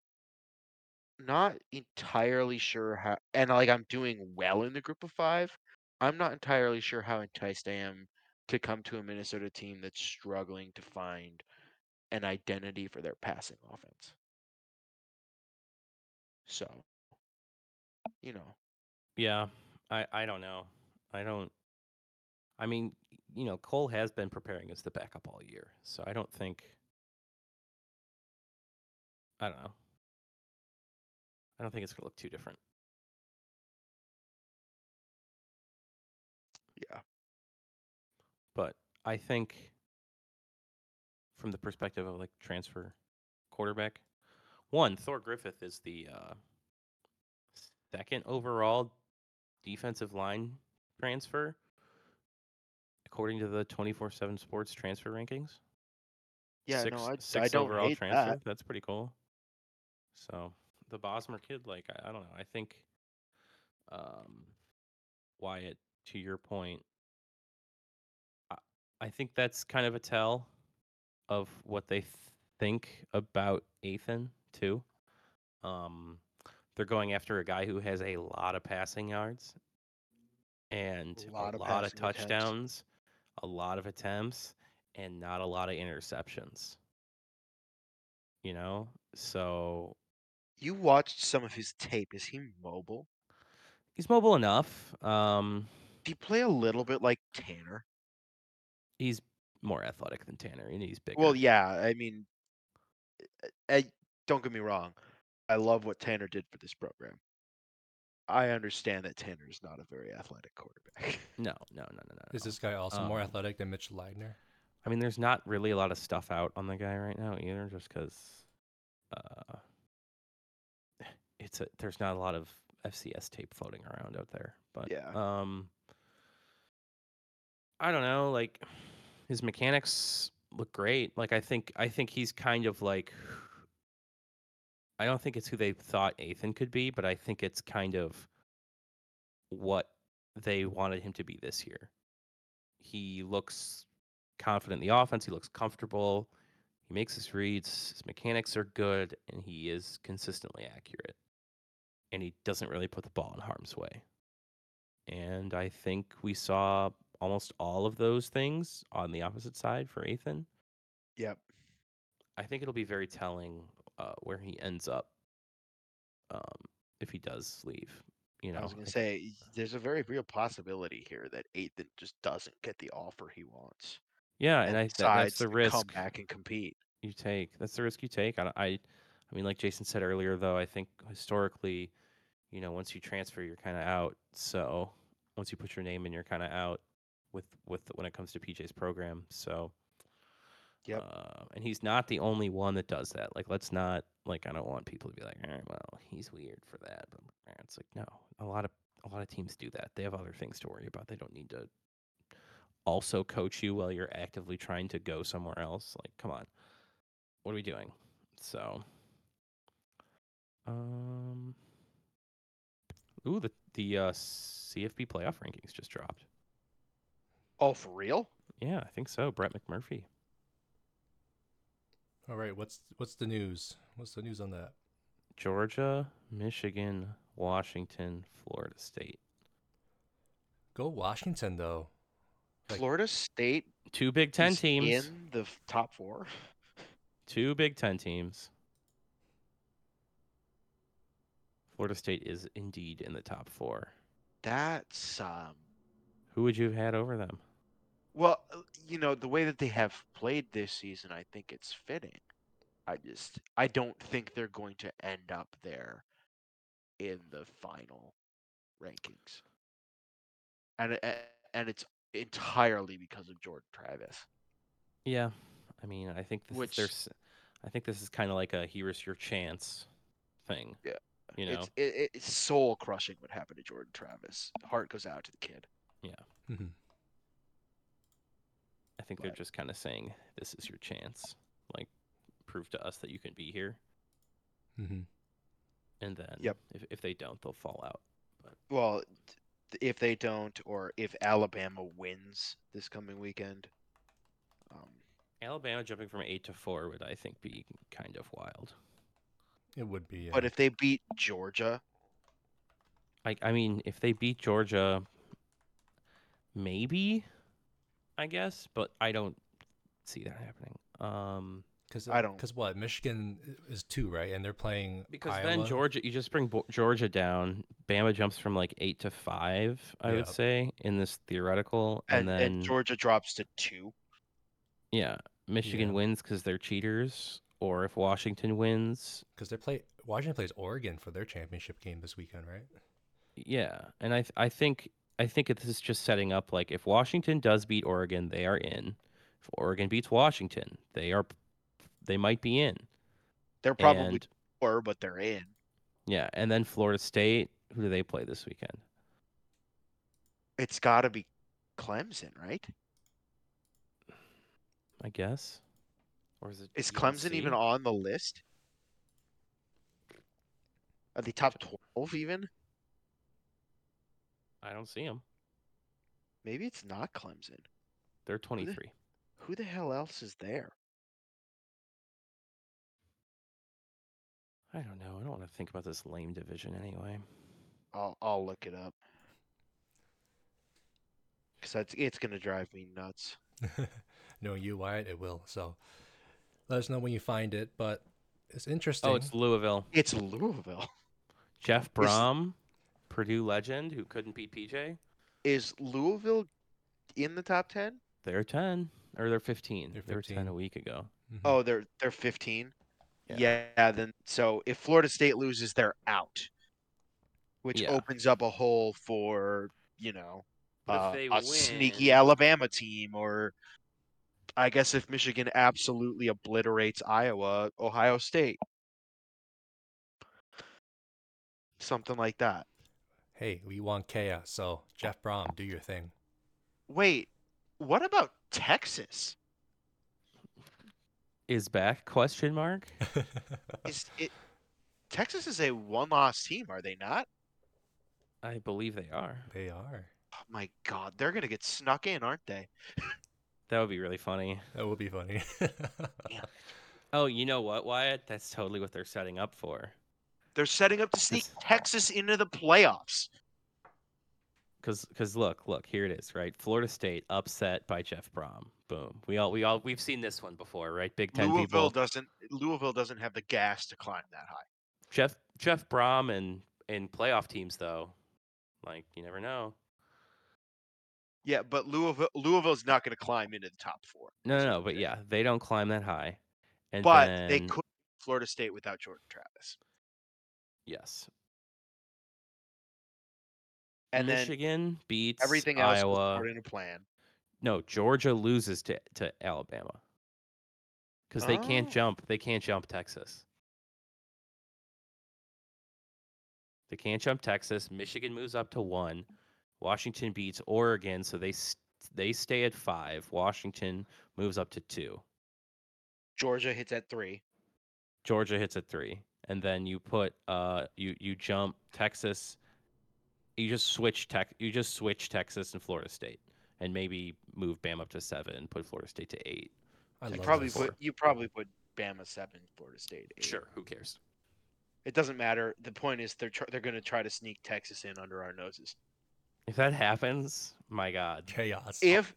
not entirely sure how, and like I'm doing well in the group of five, I'm not entirely sure how enticed I am to come to a Minnesota team that's struggling to find an identity for their passing offense. So, you know, Yeah, I I don't know. I don't. I mean, you know, Cole has been preparing as the backup all year, so I don't think. I don't know. I don't think it's gonna look too different. yeah. but I think from the perspective of like transfer quarterback, one Thor Griffith is the uh, second overall defensive line transfer according to the twenty four seven Sports transfer rankings. Yeah, six, no, I, six I don't overall hate transfer. that. That's pretty cool. So the Brosmer kid, like I, I don't know, I think um, Wyatt, to your point, I, I think that's kind of a tell of what they th- think about Ethan too. Um, they're going after a guy who has a lot of passing yards and A a lot lot, of touchdowns. attempts. A lot of attempts, and not a lot of interceptions. You know, so You watched some of his tape. Is he mobile? he's mobile enough. Um, Do you play a little bit like Tanner? he's more athletic than Tanner, and he's bigger. Well, yeah. I mean, I, don't get me wrong. I love what Tanner did for this program. I understand that Tanner is not a very athletic quarterback. No, no, no, no, no. Is this guy also more Um, athletic than Mitch Leidner? I mean, there's not really a lot of stuff out on the guy right now either, just because uh, it's a there's not a lot of FCS tape floating around out there. But Yeah. um, I don't know. Like his mechanics look great. Like I think I think he's kind of like I don't think it's who they thought Ethan could be, but I think it's kind of what they wanted him to be this year. He looks confident in the offense. He looks comfortable. He makes his reads. His mechanics are good, and he is consistently accurate. And he doesn't really put the ball in harm's way. And I think we saw almost all of those things on the opposite side for Ethan. Yep. I think it'll be very telling uh, where he ends up um, if he does leave. You know, I was gonna say there's a very real possibility here that Ethan just doesn't get the offer he wants. yeah, and I that, decides that's the risk. come back and compete. you take. That's the risk you take. I, I, I mean, like Jason said earlier, though, I think historically, you know, once you transfer, you're kind of out. So once you put your name in, you're kind of out with with when it comes to PJ's program. So. Yep. Uh, and he's not the only one that does that. Like, let's not like I don't want people to be like, "Eh, well, he's weird for that. But eh, it's like, no, a lot of a lot of teams do that. They have other things to worry about. They don't need to also coach you while you're actively trying to go somewhere else. Like, come on, what are we doing? So, um, ooh, the the uh, CFB playoff rankings just dropped. Oh, for real? Yeah, I think so. Brett McMurphy. All right, what's what's the news? What's the news on that? Georgia, Michigan, Washington, Florida State. Go Washington though. Like- Florida State Two Big Ten teams. in the top four. Two Big Ten teams. Florida State is indeed in the top four. That's um. Who would you have had over them? Well, uh, you know the way that they have played this season, I think it's fitting. I just I don't think they're going to end up there in the final rankings, and and it's entirely because of Jordan Travis. Yeah, I mean, I think this Which- is their s- I think this is kind of like a here's your chance thing. Yeah, You know, It's it, it's soul crushing what happened to Jordan Travis. Heart goes out to the kid. Yeah. Mhm. I think they're just kind of saying this is your chance. Like, prove to us that you can be here, Mhm. and then Yep. if if they don't, they'll fall out. Well, if they don't, or if Alabama wins this coming weekend, um, Alabama jumping from eight to four would, I think, be kind of wild. It would be. Yeah. but if they beat Georgia, I I mean, if they beat Georgia, maybe. I guess, but I don't see that happening. Um, Because I don't- Because what? Michigan is two, right? And they're playing because then Georgia, you just bring Bo- Georgia down. Bama jumps from like eight to five, I would say, in this theoretical, And, and, then and Georgia drops to two. yeah, Michigan Yeah. wins because they're cheaters, or if Washington wins, Because they play Washington plays Oregon for their championship game this weekend, right? Yeah, and I th- I think I think this is just setting up like if Washington does beat Oregon, they are in. If Oregon beats Washington, they are they might be in. They're probably And, four, but they're in. yeah, and then Florida State, who do they play this weekend? It's got to be Clemson, right? I guess. Or is it Is Clemson even on the list? Are they top twelve even? I don't see them. Maybe it's not Clemson. They're 23. Who the hell else is there? I don't know. I don't want to think about this lame division anyway. I'll I'll look it up. Cause that's it's gonna drive me nuts. Knowing you, Wyatt, it will. So let us know when you find it. But it's oh, interesting. Oh, it's Louisville. It's Louisville. Jeff Brohm, Purdue legend who couldn't beat PJ. Is Louisville in the top ten? They're 10 or they're 15. They're They were 10 a week ago. Mhm. Oh, they're they're fifteen. Yeah. Yeah. then so if Florida State loses, they're out, which Yeah. opens up a hole for you know uh, they a sneaky Alabama team, or I guess if Michigan absolutely obliterates Iowa, Ohio State, something like that. Hey, we want chaos. So Jeff Brohm, do your thing. Wait, what about Texas? is back question mark Is it Texas is a one-loss team, are they not? i believe they are they are. Oh my God, they're gonna get snuck in, aren't they? that would be really funny That would be funny. oh you know what wyatt that's totally what they're setting up for They're setting up to sneak Texas into the playoffs. because because look look here it is right florida state upset by jeff brohm boom we all we all we've seen this one before right big 10 Louisville people doesn't. Louisville doesn't have the gas to climb that high. jeff jeff brohm and in playoff teams though like you never know Yeah, but Louisville Louisville's not going to climb into the top four. no no no but yeah they don't climb that high and but then, they could Florida State without Jordan Travis, yes and then michigan beats everything else iowa according to plan. No, Georgia loses to to Alabama because they can't Oh. jump. They can't jump Texas. They can't jump Texas. Michigan moves up to one. Washington beats Oregon, so they s- they stay at five. Washington moves up to two. Georgia hits at three. Georgia hits at three, and then you put uh you you jump Texas. You just switch tech. You just switch Texas and Florida State, and maybe move Bam up to seven and put Florida State to eight. I You probably this. put you probably put Bama seven, Florida State. Eight. Sure, who cares? it doesn't matter. The point is they're tr- they're going to try to sneak Texas in under our noses. If that happens, my God. chaos. If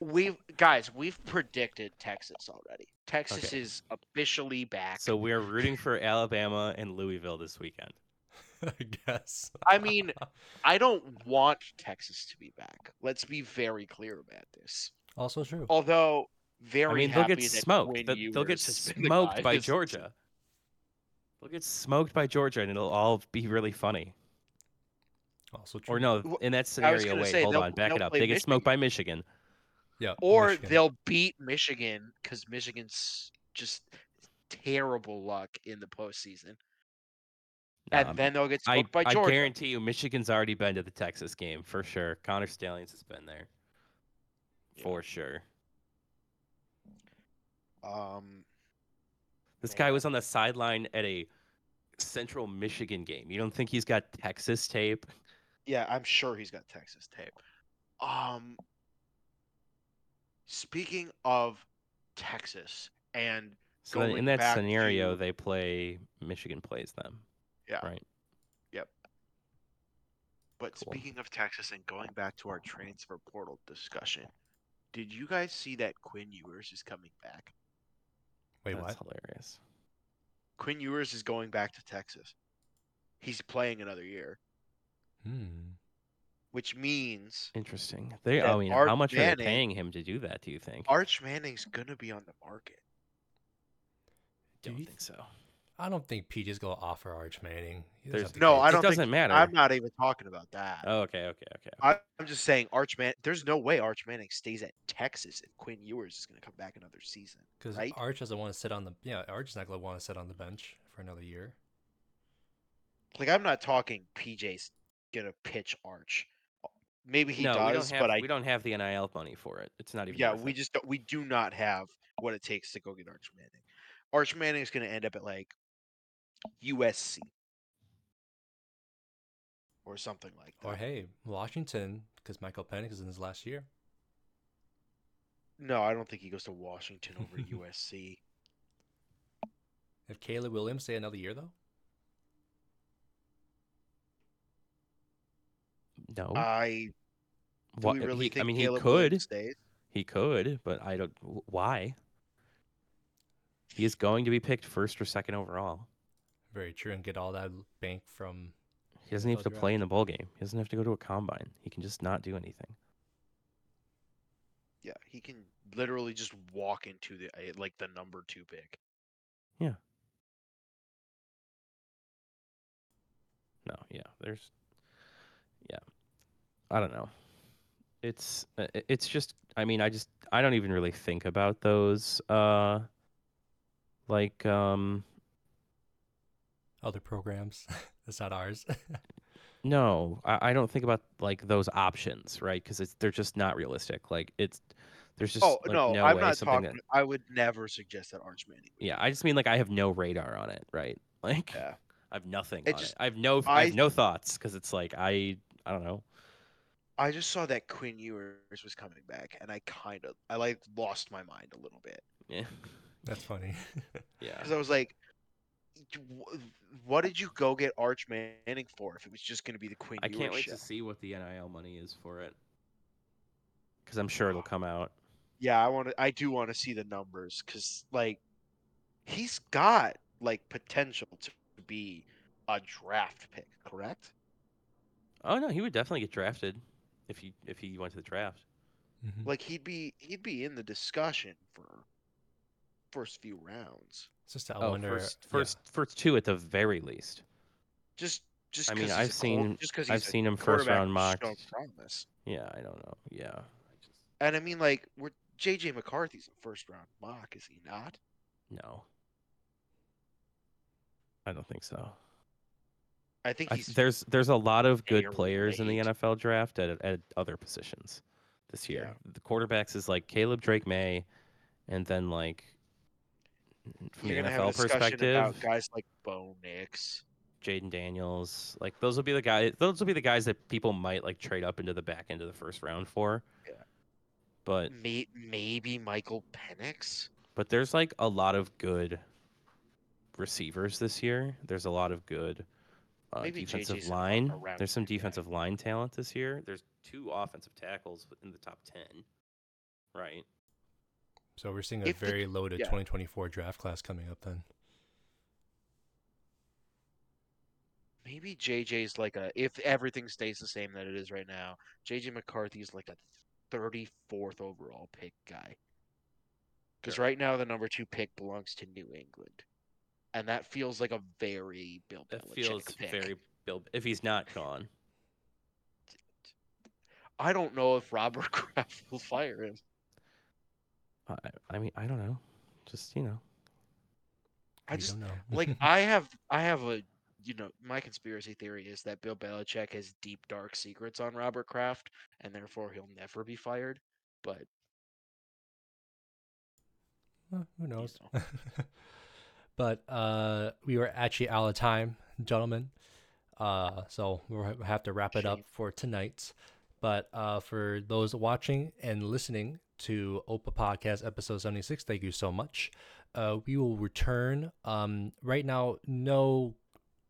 we've guys, we've predicted Texas already. Texas Okay. is officially back. So we are rooting for Alabama and Louisville this weekend. I guess. I mean, I don't want Texas to be back. Let's be very clear about this. also true. Although very I mean, they'll happy get smoked. Quinn They'll- They'll get Ewers has been the smoked by this Georgia. They'll get smoked by Georgia, and it'll all be really funny. Also true. Or no, in that scenario, wait, say, hold on, back it up. play They get smoked by Michigan. Yeah. Or Michigan. they'll beat Michigan because Michigan's just terrible luck in the postseason. And Um, then they'll get I, smoked by Jordan. I guarantee you, Michigan's already been to the Texas game for sure. Connor Stalions has been there for sure. Um, This guy was on the sideline at a Central Michigan game. You don't think he's got Texas tape? yeah, I'm sure he's got Texas tape. Um, speaking of Texas, and So then in that back scenario, to- they play Michigan plays them. Yeah. Right. Yep. But Cool. speaking of Texas, and going back to our transfer portal discussion, Did you guys see that Quinn Ewers is coming back? Wait, That's what? hilarious. Quinn Ewers is going back to Texas. He's playing another year, Hmm. Which means Interesting. They, I mean, Arch how much are Manning- they paying him to do that? Do you think? Arch Manning's gonna be on the market. Do don't you think so. I don't think PJ's gonna offer Arch Manning. There's- No. I It don't It doesn't think, matter. I'm not even talking about that. Oh, okay, okay, okay. I, I'm just saying Arch Man. There's no way Arch Manning stays at Texas if Quinn Ewers is gonna come back another season. Because right? Arch doesn't want to sit on the yeah. Arch is not gonna want to sit on the bench for another year. Like I'm not talking PJ's gonna pitch Arch. Maybe he no, does, have but I we don't have the NIL money for it. It's not even. yeah, we it. just don't, we do not have what it takes to go get Arch Manning. Arch Manning is gonna end up at like USC or something like that. Or hey, Washington, because Michael Penix is in his last year. No, I don't think he goes to Washington over USC. If Caleb Williams stay another year though, No. I do Wha- we really he- think I mean, Caleb he could. Stays? He could, but I don't. Why? He is going to be picked first or second overall. very true, and get all that bank from. He doesn't have NFL to play in the bowl game. He doesn't have to go to a combine. He can just not do anything. Yeah, he can literally just walk into the uh, like the number two pick. Yeah. No, yeah, there's, yeah, I don't know. It's uh, it's just I mean I just I don't even really think about those uh like um Other programs, that's not ours. no I, I don't think about like those options right because it's they're just not realistic like it's there's just oh like, no, no I'm way not something talking. that I would never suggest that Arch Manning. yeah I just mean like I have no radar on it right like yeah. I have nothing It on just- it I have no I, I- have no thoughts because it's like I I don't know I just saw that Quinn Ewers was coming back, and I kind of I like lost my mind a little bit yeah that's funny. yeah because I was like, "What did you go get Arch Manning for? If it was just going to be the Quinn I Ewers can't wait show?" to see what the NIL money is for it. Because I'm sure it'll ah. come out. Yeah, I want to. I do want to see the numbers because like he's got like potential to be a draft pick, correct? Oh no, he would definitely get drafted if he if he went to the draft. Mhm. Like he'd be he'd be in the discussion for first few rounds. It's just I oh, wonder. first yeah. first first two at the very least. Just just I mean I've a quar- seen- just 'cause I've seen him first round who's mocked. Yeah, I don't know. Yeah. I just, And I mean, like, we're JJ McCarthy's a first round mock, is he not? no. I don't think so. I think I, there's there's a lot of good players in the. NFL draft at at other positions this year. Yeah. The quarterbacks is like Caleb Drake Maye, and then like from you're the gonna have a NFL perspective, about guys like Bo Nix. Jayden Daniels. Like those will be the guys. Those will be the guys that people might like trade up into the back end of the first round for. Yeah. But May- maybe Michael Penix. but there's like a lot of good receivers this year. There's a lot of good uh, Maybe defensive JJ's line. around There's some that guy. defensive line talent this year. There's two offensive tackles in the top ten. Right. So we're seeing a If the- very loaded yeah. 2024 draft class coming up then. Maybe JJ's like a if everything stays the same that it is right now. JJ McCarthy's like a 34th overall pick guy. Because Sure. right now the number two pick belongs to New England, and that feels like a very Bill That Belichick feels pick. very Bill. If he's not gone, I don't know if Robert Kraft will fire him. I, I mean, I don't know. Just you know. I just don't know. like I have I have a you know my conspiracy theory is that Bill Belichick has deep dark secrets on Robert Kraft and therefore he'll never be fired. But Well, who knows? but uh, we were actually out of time, gentlemen. Uh, so we'll have to wrap it up for tonight. But uh, for those watching and listening to Ope a Podcast episode 76, thank you so much. Uh, we will return. Um, right now, no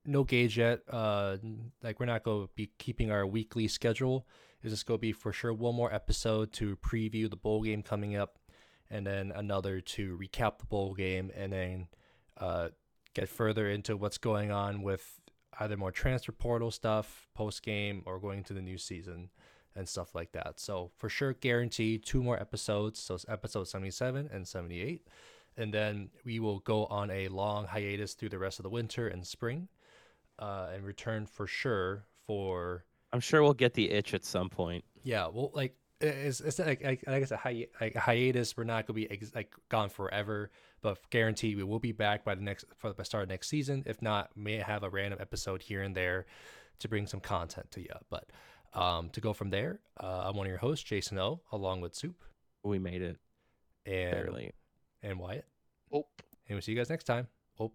no gauge yet. Uh, like we're not going to be keeping our weekly schedule. is just going to be for sure one more episode to preview the bowl game coming up, and then another to recap the bowl game, and then uh, get further into what's going on with either more transfer portal stuff post game or going into the new season and stuff like that. So for sure, guarantee two more episodes. So it's episode 77 and 78. And then we will go on a long hiatus through the rest of the winter and spring uh, and return for sure for. I'm sure we'll get the itch at some point. Yeah, well, like it's, it's like, like, like I said, hi, like a hiatus. We're not gonna be ex- like gone forever, but guarantee we will be back by the next for the start of next season. If not, may have a random episode here and there to bring some content to you. But um, to go from there, uh, I'm one of your hosts, Jason O, along with Soup We made it and barely. and Wyatt, Oh. and we'll see you guys next time. Oh.